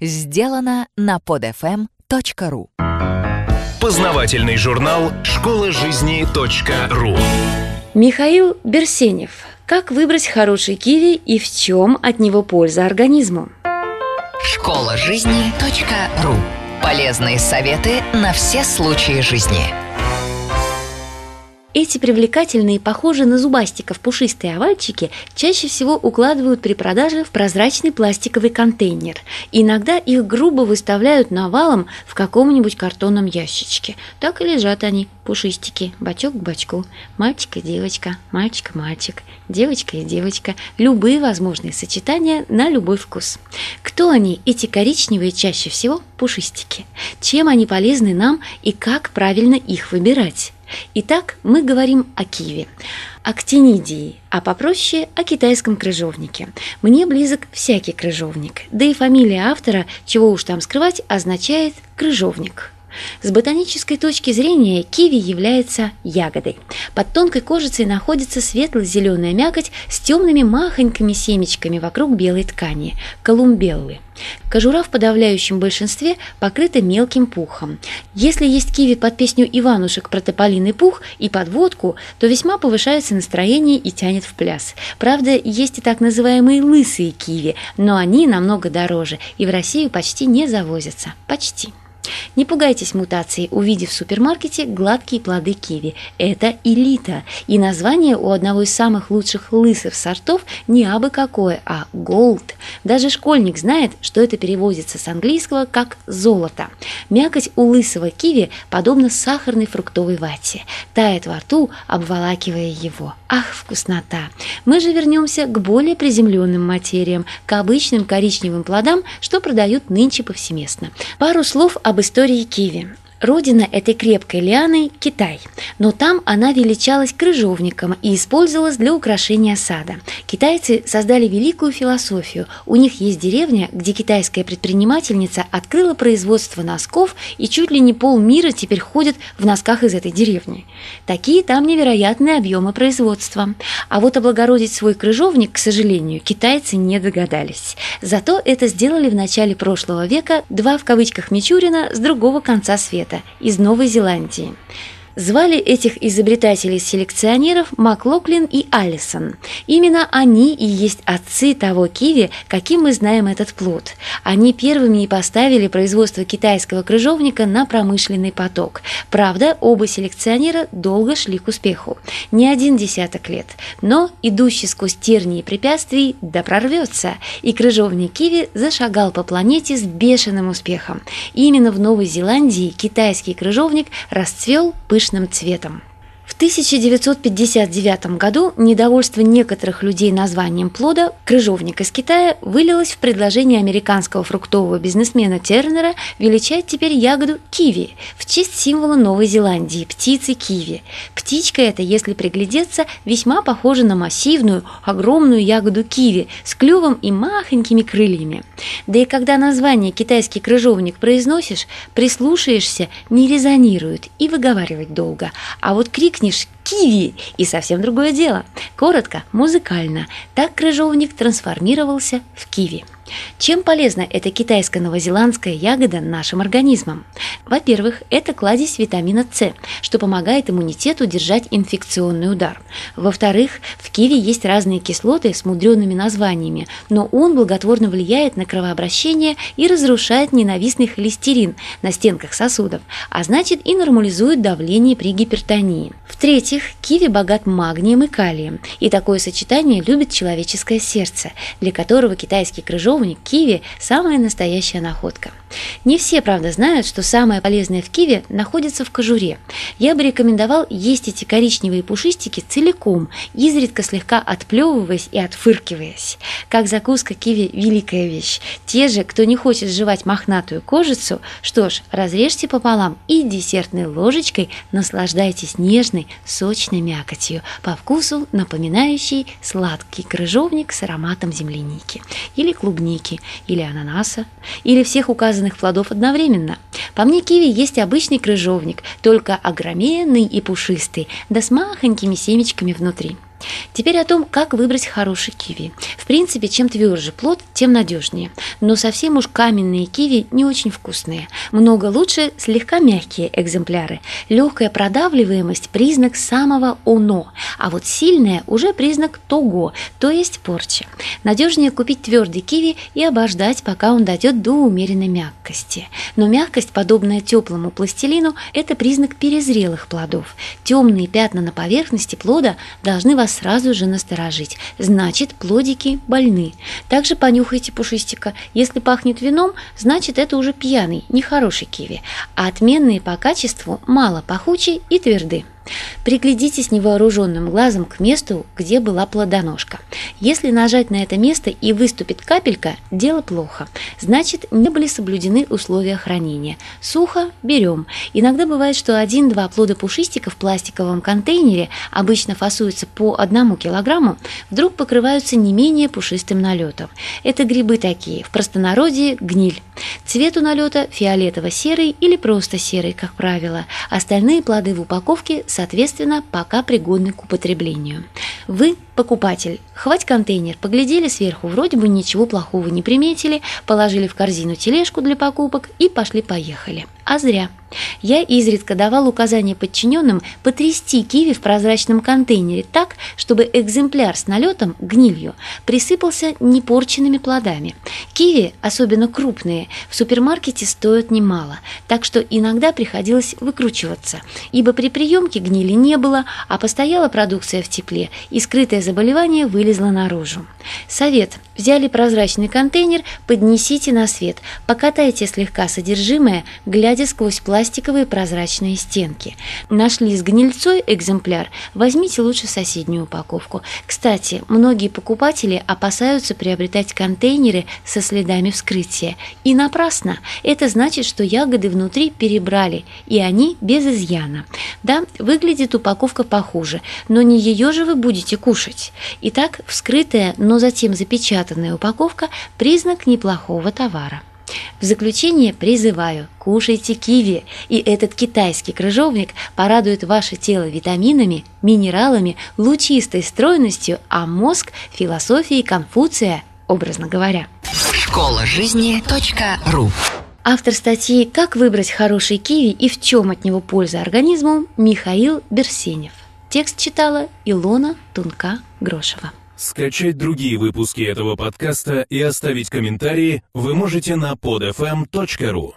Сделано на podfm.ru Познавательный журнал «Школа жизни .ру» Михаил Берсенев. Как выбрать хороший киви и в чем от него польза организму? Школа жизни .ру Полезные советы на все случаи жизни. Эти привлекательные, похожие на зубастиков пушистые овальчики чаще всего укладывают при продаже в прозрачный пластиковый контейнер. Иногда их грубо выставляют навалом в каком-нибудь картонном ящичке. Так и лежат они, пушистики, бачок к бачку, мальчик и девочка, мальчик и мальчик, девочка и девочка, любые возможные сочетания на любой вкус. Кто они, эти коричневые чаще всего пушистики? Чем они полезны нам и как правильно их выбирать? Итак, мы говорим о киве, актинидии, а попроще о китайском крыжовнике. Мне близок всякий крыжовник, да и фамилия автора, чего уж там скрывать, означает «крыжовник». С ботанической точки зрения киви является ягодой. Под тонкой кожицей находится светло-зеленая мякоть с темными махонькими семечками вокруг белой ткани – колумбеллы. Кожура в подавляющем большинстве покрыта мелким пухом. Если есть киви под песню Иванушек про тополиный пух и под водку, то весьма повышается настроение и тянет в пляс. Правда, есть и так называемые лысые киви, но они намного дороже и в Россию почти не завозятся. Почти. Не пугайтесь мутации, увидев в супермаркете гладкие плоды киви. Это элита. И название у одного из самых лучших лысых сортов не абы какое, а голд. Даже школьник знает, что это переводится с английского как «золото». Мякоть у лысого киви подобна сахарной фруктовой вате. Тает во рту, обволакивая его. Ах, вкуснота! Мы же вернемся к более приземленным материям, к обычным коричневым плодам, что продают нынче повсеместно. Пару слов об истории киви. Родина этой крепкой лианы – Китай, но там она величалась крыжовником и использовалась для украшения сада. Китайцы создали великую философию. У них есть деревня, где китайская предпринимательница открыла производство носков, и чуть ли не полмира теперь ходят в носках из этой деревни. Такие там невероятные объемы производства. А вот облагородить свой крыжовник, к сожалению, китайцы не догадались. Зато это сделали в начале прошлого века два в кавычках Мичурина с другого конца света из Новой Зеландии. Звали этих изобретателей-селекционеров Маклоклин и Алисон. Именно они и есть отцы того киви, каким мы знаем этот плод. Они первыми и поставили производство китайского крыжовника на промышленный поток. Правда, оба селекционера долго шли к успеху. Не один десяток лет. Но идущий сквозь тернии препятствий да прорвется. И крыжовник киви зашагал по планете с бешеным успехом. именно в Новой Зеландии китайский крыжовник расцвел пышно пышным цветом. В 1959 году недовольство некоторых людей названием плода «крыжовник из Китая» вылилось в предложение американского фруктового бизнесмена Тернера величать теперь ягоду киви в честь символа Новой Зеландии – птицы киви. Птичка эта, если приглядеться, весьма похожа на массивную, огромную ягоду киви с клювом и махонькими крыльями. Да и когда название «китайский крыжовник» произносишь, прислушаешься, не резонирует и выговаривать долго. А вот крик крикнешь «Киви!» и совсем другое дело. Коротко, музыкально. Так крыжовник трансформировался в киви. Чем полезна эта китайская новозеландская ягода нашим организмам? Во-первых, это кладезь витамина С, что помогает иммунитету держать инфекционный удар. Во-вторых, в киви есть разные кислоты с мудреными названиями, но он благотворно влияет на кровообращение и разрушает ненавистный холестерин на стенках сосудов, а значит и нормализует давление при гипертонии. В-третьих, киви богат магнием и калием, и такое сочетание любит человеческое сердце, для которого китайский крыжовник крыжовник киви – самая настоящая находка. Не все, правда, знают, что самое полезное в киви находится в кожуре. Я бы рекомендовал есть эти коричневые пушистики целиком, изредка слегка отплевываясь и отфыркиваясь. Как закуска киви – великая вещь. Те же, кто не хочет жевать мохнатую кожицу, что ж, разрежьте пополам и десертной ложечкой наслаждайтесь нежной, сочной мякотью, по вкусу напоминающей сладкий крыжовник с ароматом земляники или клубники клубники или ананаса, или всех указанных плодов одновременно. По мне, киви есть обычный крыжовник, только огроменный и пушистый, да с махонькими семечками внутри. Теперь о том, как выбрать хороший киви. В принципе, чем тверже плод, тем надежнее. Но совсем уж каменные киви не очень вкусные. Много лучше слегка мягкие экземпляры. Легкая продавливаемость – признак самого оно, а вот сильная – уже признак того, то есть порча. Надежнее купить твердый киви и обождать, пока он дойдет до умеренной мягкости. Но мягкость, подобная теплому пластилину, это признак перезрелых плодов. Темные пятна на поверхности плода должны вас сразу же насторожить. Значит, плодики больны. Также понюхайте пушистика. Если пахнет вином, значит, это уже пьяный, нехороший киви. А отменные по качеству мало пахучие и тверды. Приглядитесь невооруженным глазом к месту, где была плодоножка. Если нажать на это место и выступит капелька, дело плохо. Значит, не были соблюдены условия хранения. Сухо – берем. Иногда бывает, что один-два плода пушистика в пластиковом контейнере, обычно фасуются по одному килограмму, вдруг покрываются не менее пушистым налетом. Это грибы такие, в простонародье – гниль. Цвет у налета фиолетово-серый или просто серый, как правило. Остальные плоды в упаковке соответственно, пока пригодны к употреблению. Вы, покупатель, хвать контейнер, поглядели сверху, вроде бы ничего плохого не приметили, положили в корзину тележку для покупок и пошли-поехали. А зря. Я изредка давал указание подчиненным потрясти киви в прозрачном контейнере так, чтобы экземпляр с налетом, гнилью, присыпался непорченными плодами. Киви, особенно крупные, в супермаркете стоят немало, так что иногда приходилось выкручиваться, ибо при приемке гнили не было, а постояла продукция в тепле, и скрытое заболевание вылезло наружу. Совет. Взяли прозрачный контейнер, поднесите на свет, покатайте слегка содержимое, глядя сквозь пластиковые прозрачные стенки. Нашли с гнильцой экземпляр, возьмите лучше соседнюю упаковку. Кстати, многие покупатели опасаются приобретать контейнеры со следами вскрытия. И напрасно. Это значит, что ягоды внутри перебрали, и они без изъяна. Да, выглядит упаковка похуже, но не ее же вы будете кушать. Итак, вскрытая, но затем запечатанная упаковка – признак неплохого товара. В заключение призываю, кушайте киви, и этот китайский крыжовник порадует ваше тело витаминами, минералами, лучистой стройностью, а мозг – философией Конфуция, образно говоря. Школа жизни .ру Автор статьи «Как выбрать хороший киви и в чем от него польза организму» Михаил Берсенев. Текст читала Илона Тунка-Грошева. Скачать другие выпуски этого подкаста и оставить комментарии вы можете на podfm.ru.